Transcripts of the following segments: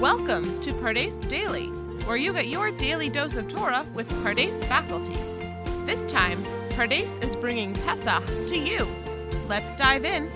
Welcome to Pardes Daily, where you get your daily dose of Torah with Pardes faculty. This time, Pardes is bringing Pesach to you. Let's dive in.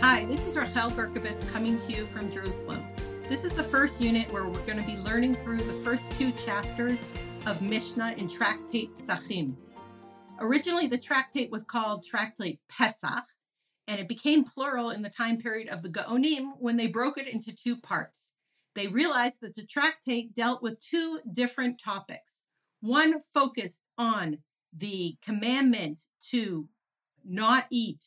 Hi, this is Rachel Berkovitz coming to you from Jerusalem. This is the first unit where we're going to be learning through the first two chapters of Mishnah in Tractate Pesachim. Originally, the tractate was called Tractate Pesach, and it became plural in the time period of the Gaonim when they broke it into two parts. They realized that the tractate dealt with two different topics. One focused on the commandment to not eat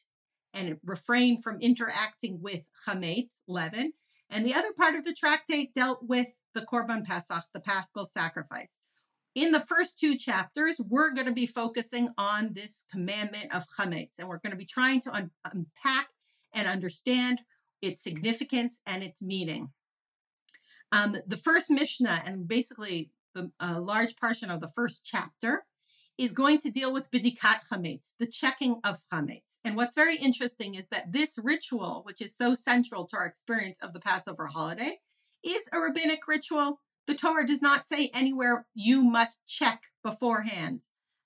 and refrain from interacting with chametz, leaven, and the other part of the tractate dealt with the Korban Pesach, the Paschal sacrifice. In the first two chapters, we're going to be focusing on this commandment of chametz, and we're going to be trying to un- unpack and understand its significance and its meaning. Um, the first Mishnah, and basically the, a large portion of the first chapter, is going to deal with bedikat chametz, the checking of chametz. And what's very interesting is that this ritual, which is so central to our experience of the Passover holiday, is a rabbinic ritual the Torah does not say anywhere you must check beforehand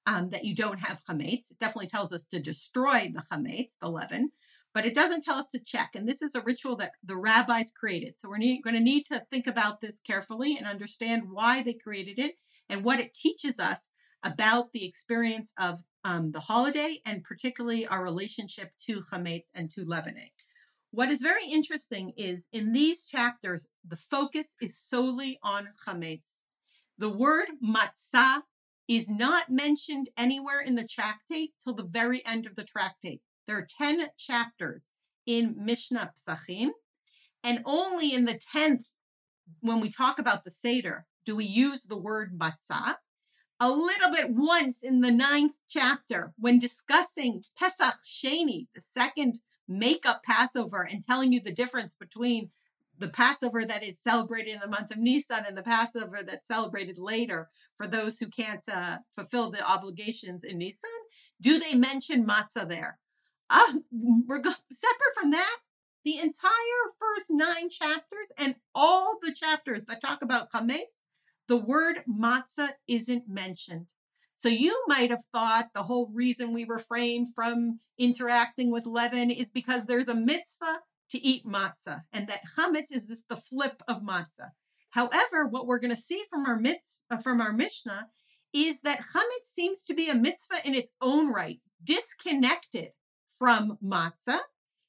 um, that you don't have chametz. It definitely tells us to destroy the chametz, the leaven, but it doesn't tell us to check. And this is a ritual that the rabbis created. So we're going to need to think about this carefully and understand why they created it and what it teaches us about the experience of um, the holiday and particularly our relationship to chametz and to leavening. What is very interesting is in these chapters, the focus is solely on chametz. The word matzah is not mentioned anywhere in the tractate till the very end of the tractate. There are 10 chapters in Mishnah Pesachim, and only in the 10th, when we talk about the Seder, do we use the word matzah. A little bit once in the ninth chapter, when discussing Pesach Sheni, the second makeup Passover and telling you the difference between the Passover that is celebrated in the month of Nisan and the Passover that's celebrated later for those who can't uh, fulfill the obligations in Nisan? Do they mention matzah there? Uh, we're separate from that, the entire first nine chapters and all the chapters that talk about chametz, the word matzah isn't mentioned. So you might have thought the whole reason we refrain from interacting with leaven is because there's a mitzvah to eat matzah, and that chametz is just the flip of matzah. However, what we're going to see from our mitzvah, uh, from our Mishnah is that chametz seems to be a mitzvah in its own right, disconnected from matzah.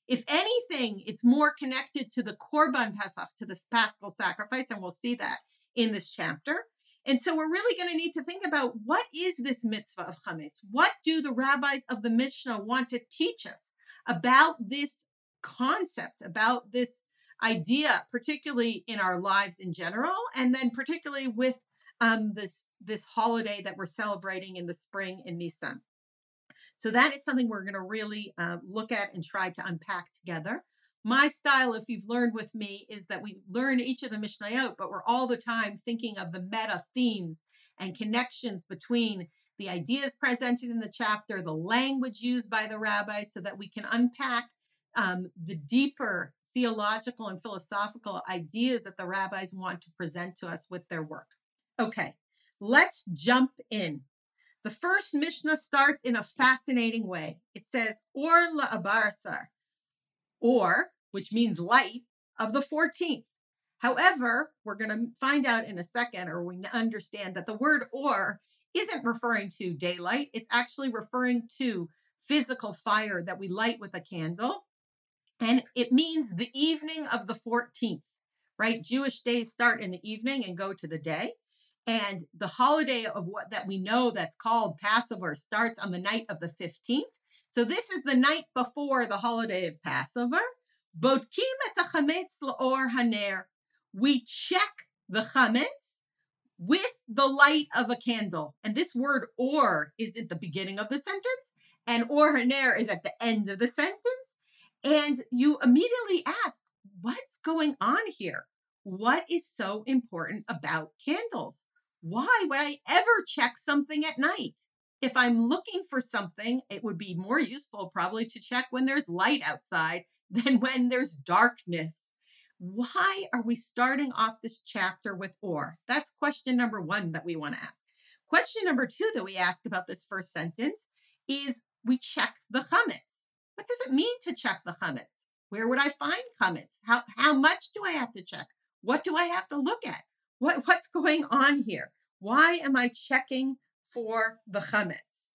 If anything, it's more connected to the korban pesach, to the paschal sacrifice, and we'll see that in this chapter. And so we're really going to need to think about what is this mitzvah of chametz? What do the rabbis of the Mishnah want to teach us about this concept, about this idea, particularly in our lives in general, and then particularly with um, this this holiday that we're celebrating in the spring in Nisan. So that is something we're going to really uh, look at and try to unpack together. My style, if you've learned with me, is that we learn each of the Mishnayot, but we're all the time thinking of the meta themes and connections between the ideas presented in the chapter, the language used by the rabbis, so that we can unpack um, the deeper theological and philosophical ideas that the rabbis want to present to us with their work. Okay, let's jump in. The first Mishnah starts in a fascinating way. It says, Or la la'abarsar, or which means light, of the 14th. However, we're going to find out in a second, or we understand that the word or isn't referring to daylight. It's actually referring to physical fire that we light with a candle. And it means the evening of the 14th, right? Jewish days start in the evening and go to the day. And the holiday of what that we know that's called Passover starts on the night of the 15th. So this is the night before the holiday of Passover. Bodkim et chametz laor haner. We check the chametz with the light of a candle. And this word or is at the beginning of the sentence, and or haner is at the end of the sentence. And you immediately ask, what's going on here? What is so important about candles? Why would I ever check something at night? If I'm looking for something, it would be more useful probably to check when there's light outside than when there's darkness. why are we starting off this chapter with or? That's question number one that we want to ask. Question number two that we ask about this first sentence is we check the chametz. What does it mean to check the chametz? Where would I find chametz? How, how much do I have to check? What do I have to look at? What, what's going on here? Why am I checking for the chametz?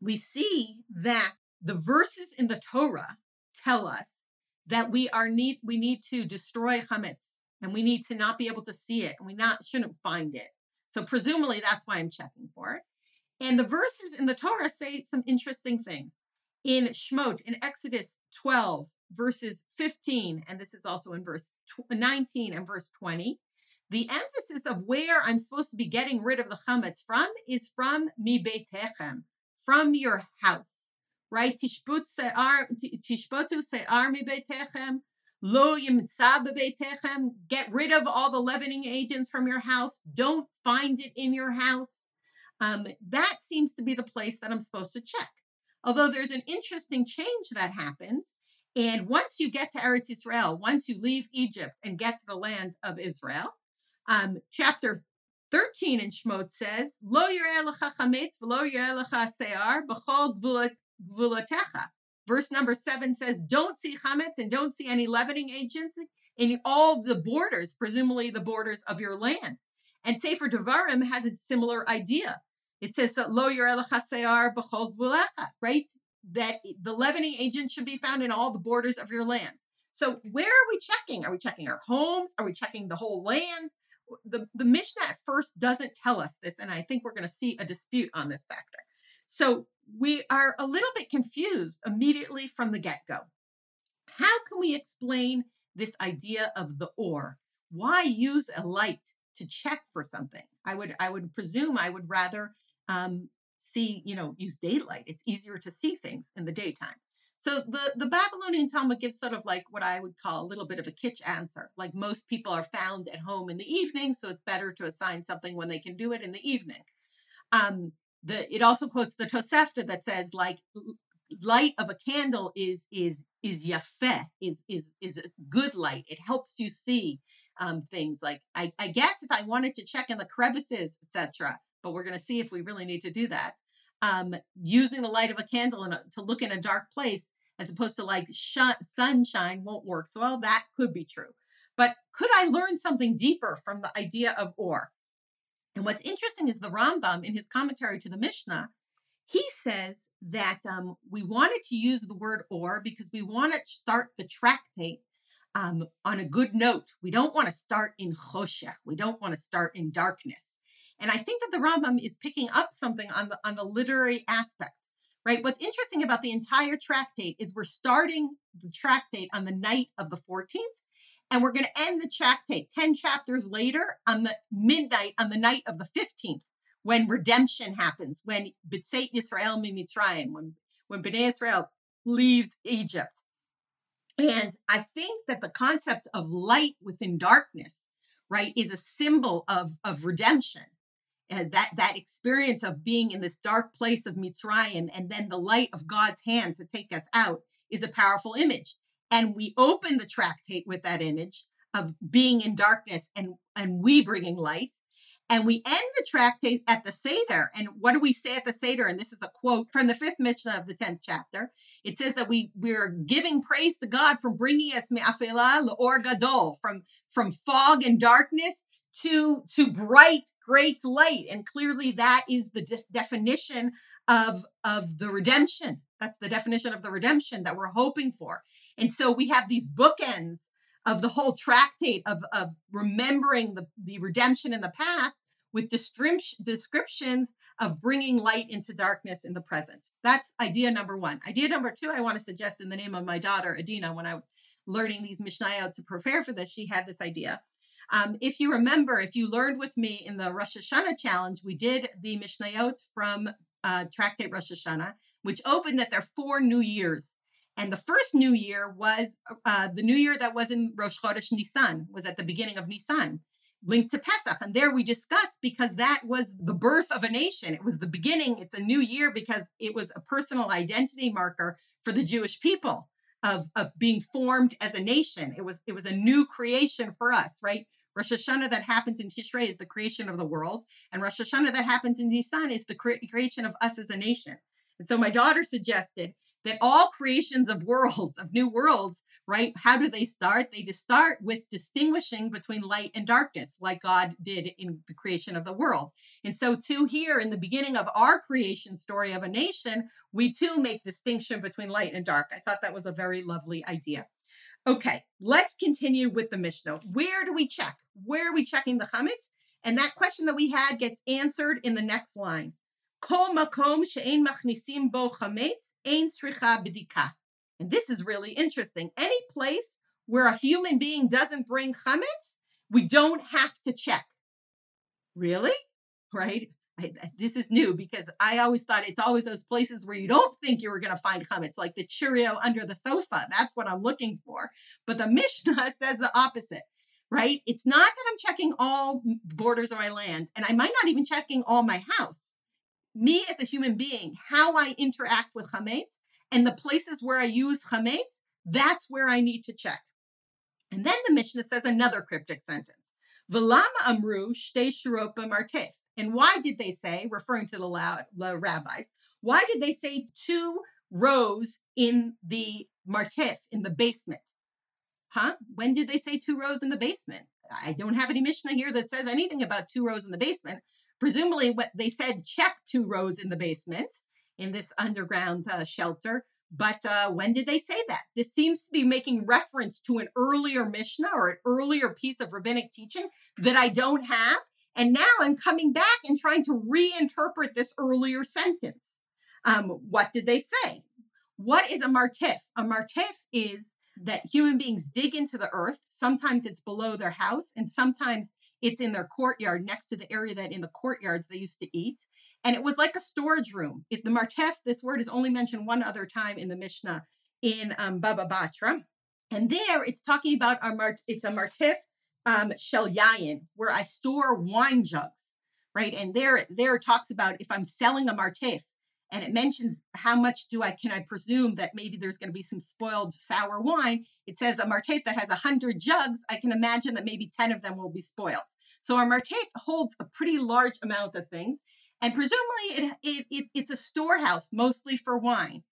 We see that the verses in the Torah tell us that we are need we need to destroy chametz and we need to not be able to see it and we not shouldn't find it. So presumably that's why I'm checking for it. And the verses in the Torah say some interesting things. In Shmot, in Exodus 12, verses 15, and this is also in verse 19 and verse 20, the emphasis of where I'm supposed to be getting rid of the chametz from is from mi beitechem, from your house right? Tishbotu se'ar mi beitechem, lo yimtza bebeitechem. Get rid of all the leavening agents from your house. Don't find it in your house. Um, that seems to be the place that I'm supposed to check. Although there's an interesting change that happens. And once you get to Eretz Israel, once you leave Egypt and get to the land of Israel, um, chapter 13 in Shmot says, Lo yireh lecha v'lo gvulotecha. Verse number seven says, don't see chametz and don't see any leavening agents in all the borders, presumably the borders of your land. And Sefer Devarim has a similar idea. It says, lo b'chol right? That the leavening agent should be found in all the borders of your land. So where are we checking? Are we checking our homes? Are we checking the whole land? The, the Mishnah at first doesn't tell us this, and I think we're going to see a dispute on this factor. So we are a little bit confused immediately from the get go. How can we explain this idea of the or? Why use a light to check for something? I would I would presume I would rather um, see you know use daylight. It's easier to see things in the daytime. So the the Babylonian Talmud gives sort of like what I would call a little bit of a kitsch answer. Like most people are found at home in the evening, so it's better to assign something when they can do it in the evening. Um, the it also quotes the Tosefta that says like light of a candle is is is yafeh is is is a good light. It helps you see um, things like I, I guess if I wanted to check in the crevices, etc. But we're going to see if we really need to do that. Um, using the light of a candle a, to look in a dark place as opposed to like sh- sunshine won't work. So well, that could be true. But could I learn something deeper from the idea of or? And what's interesting is the Rambam, in his commentary to the Mishnah, he says that um, we wanted to use the word or because we want to start the tractate um, on a good note. We don't want to start in choshech. We don't want to start in darkness. And I think that the Rambam is picking up something on the on the literary aspect, right? What's interesting about the entire tractate is we're starting the tractate on the night of the 14th, and we're going to end the tractate 10 chapters later on the midnight on the night of the 15th when redemption happens, when B'tzeit Yisrael Mitzrayim, when, when Bnei Israel leaves Egypt. And I think that the concept of light within darkness, right, is a symbol of, of redemption. And that, that experience of being in this dark place of Mitzrayim and then the light of God's hand to take us out is a powerful image. And we open the tractate with that image of being in darkness and, and we bringing light. And we end the tractate at the Seder. And what do we say at the Seder? And this is a quote from the fifth Mishnah of the 10th chapter. It says that we, we're giving praise to God for bringing us me'afela le'or gadol, from, from fog and darkness to, to bright, great light. And clearly that is the de- definition of, of the redemption. That's the definition of the redemption that we're hoping for. And so we have these bookends of the whole tractate of, of remembering the, the redemption in the past with descriptions of bringing light into darkness in the present. That's idea number one. Idea number two, I want to suggest in the name of my daughter, Adina, when I was learning these Mishnayot to prepare for this, she had this idea. Um, if you remember, if you learned with me in the Rosh Hashanah challenge, we did the Mishnayot from uh, Tractate Rosh Hashanah, which opened that there are four new years and the first new year was uh, the new year that was in Rosh Chodesh Nisan, was at the beginning of Nisan, linked to Pesach. And there we discussed because that was the birth of a nation. It was the beginning. It's a new year because it was a personal identity marker for the Jewish people. of, of being formed as a nation. It was it was a new creation for us, right? Rosh Hashanah that happens in Tishrei is the creation of the world, and Rosh Hashanah that happens in Nisan is the cre- creation of us as a nation. And so my daughter suggested that all creations of worlds, of new worlds, right? How do they start? They just start with distinguishing between light and darkness, like God did in the creation of the world. And so, too, here in the beginning of our creation story of a nation, we too make distinction between light and dark. I thought that was a very lovely idea. Okay, let's continue with the Mishnah. Where do we check? Where are we checking the chametz? And that question that we had gets answered in the next line. Kol makom she'ein machnisim bo chametz ein. And this is really interesting. Any place where a human being doesn't bring chametz, we don't have to check. Really? Right? I, this is new because I always thought it's always those places where you don't think you were going to find chametz, like the Cheerio under the sofa. That's what I'm looking for. But the Mishnah says the opposite, right? It's not that I'm checking all borders of my land, and I might not even checking all my house. Me as a human being, how I interact with chametz, and the places where I use chametz, that's where I need to check. And then the Mishnah says another cryptic sentence. V'lama amru shtei shurot bamartef. And why did they say, referring to the, loud, rabbis, why did they say two rows in the martef, in the basement? Huh? When did they say two rows in the basement? I don't have any Mishnah here that says anything about two rows in the basement. Presumably, what they said, check two rows in the basement in this underground uh, shelter. But uh, when did they say that? This seems to be making reference to an earlier Mishnah or an earlier piece of rabbinic teaching that I don't have. And now I'm coming back and trying to reinterpret this earlier sentence. Um, what did they say? What is a martef? A martef is that human beings dig into the earth. Sometimes it's below their house, and sometimes it's in their courtyard next to the area that in the courtyards they used to eat and it was like a storage room. It, the martef, this word is only mentioned one other time in the Mishnah in um, Baba Batra, and there it's talking about a mart, it's a martef um, shel yayin, where I store wine jugs, right? And there, there it talks about if I'm selling a martef, and it mentions how much do I can I presume that maybe there's going to be some spoiled sour wine. It says a martef that has a hundred jugs. I can imagine that maybe ten of them will be spoiled. So our martef holds a pretty large amount of things, and presumably it, it, it, it's a storehouse mostly for wine.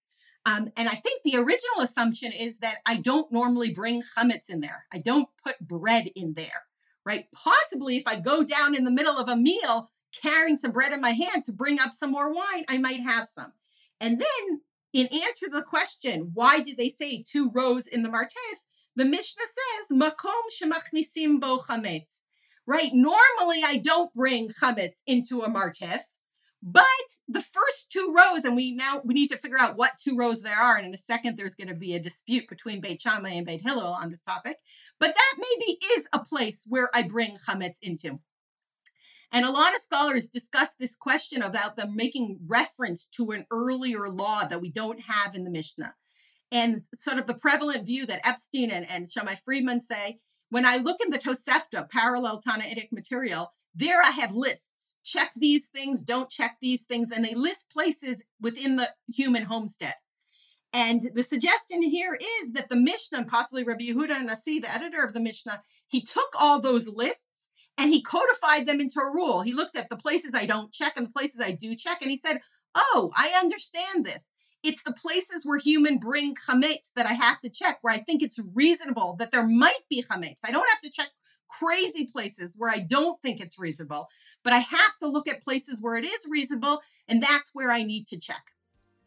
Um, and I think the original assumption is that I don't normally bring chametz in there. I don't put bread in there, right? Possibly if I go down in the middle of a meal carrying some bread in my hand to bring up some more wine, I might have some. And then in answer to the question, why did they say two rows in the martef? The Mishnah says, makom shemachnisim bo chametz. Right? Normally I don't bring chametz into a martef but the first two rows, and we now we need to figure out what two rows there are. And in a second, there's going to be a dispute between Beit Shammai and Beit Hillel on this topic. But that maybe is a place where I bring chametz into. And a lot of scholars discuss this question about them making reference to an earlier law that we don't have in the Mishnah. And sort of the prevalent view that Epstein and, and Shamma Friedman say, when I look in the Tosefta, parallel Tannaitic material, there I have lists. Check these things, don't check these things. And they list places within the human homestead. And the suggestion here is that the Mishnah, and possibly Rabbi Yehuda Nasi, the editor of the Mishnah, he took all those lists and he codified them into a rule. He looked at the places I don't check and the places I do check, and he said, Oh, I understand this. It's the places where human bring chametz that I have to check, where I think it's reasonable that there might be chametz. I don't have to check crazy places where I don't think it's reasonable, but I have to look at places where it is reasonable, and that's where I need to check.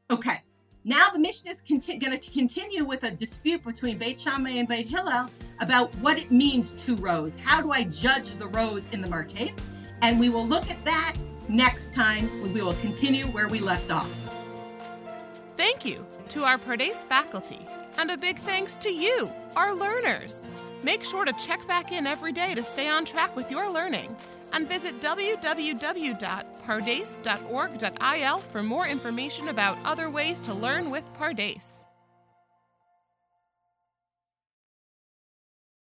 Okay, now the Mishnah is conti- going to continue with a dispute between Beit Shammai and Beit Hillel about what it means two rows. How do I judge the rows in the Martef? And we will look at that next time. We will continue where we left off. Thank you to our Pardes faculty, and a big thanks to you, our learners. Make sure to check back in every day to stay on track with your learning and visit www.pardes.org.il for more information about other ways to learn with Pardes.